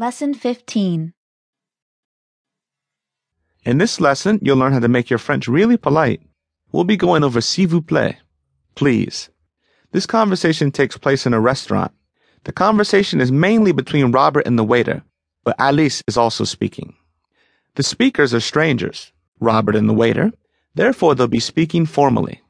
Lesson 15. In this lesson, you'll learn how to make your French really polite. We'll be going over s'il vous plaît, please. This conversation takes place in a restaurant. The conversation is mainly between Robert and the waiter, but Alice is also speaking. The speakers are strangers, Robert and the waiter, therefore they'll be speaking formally.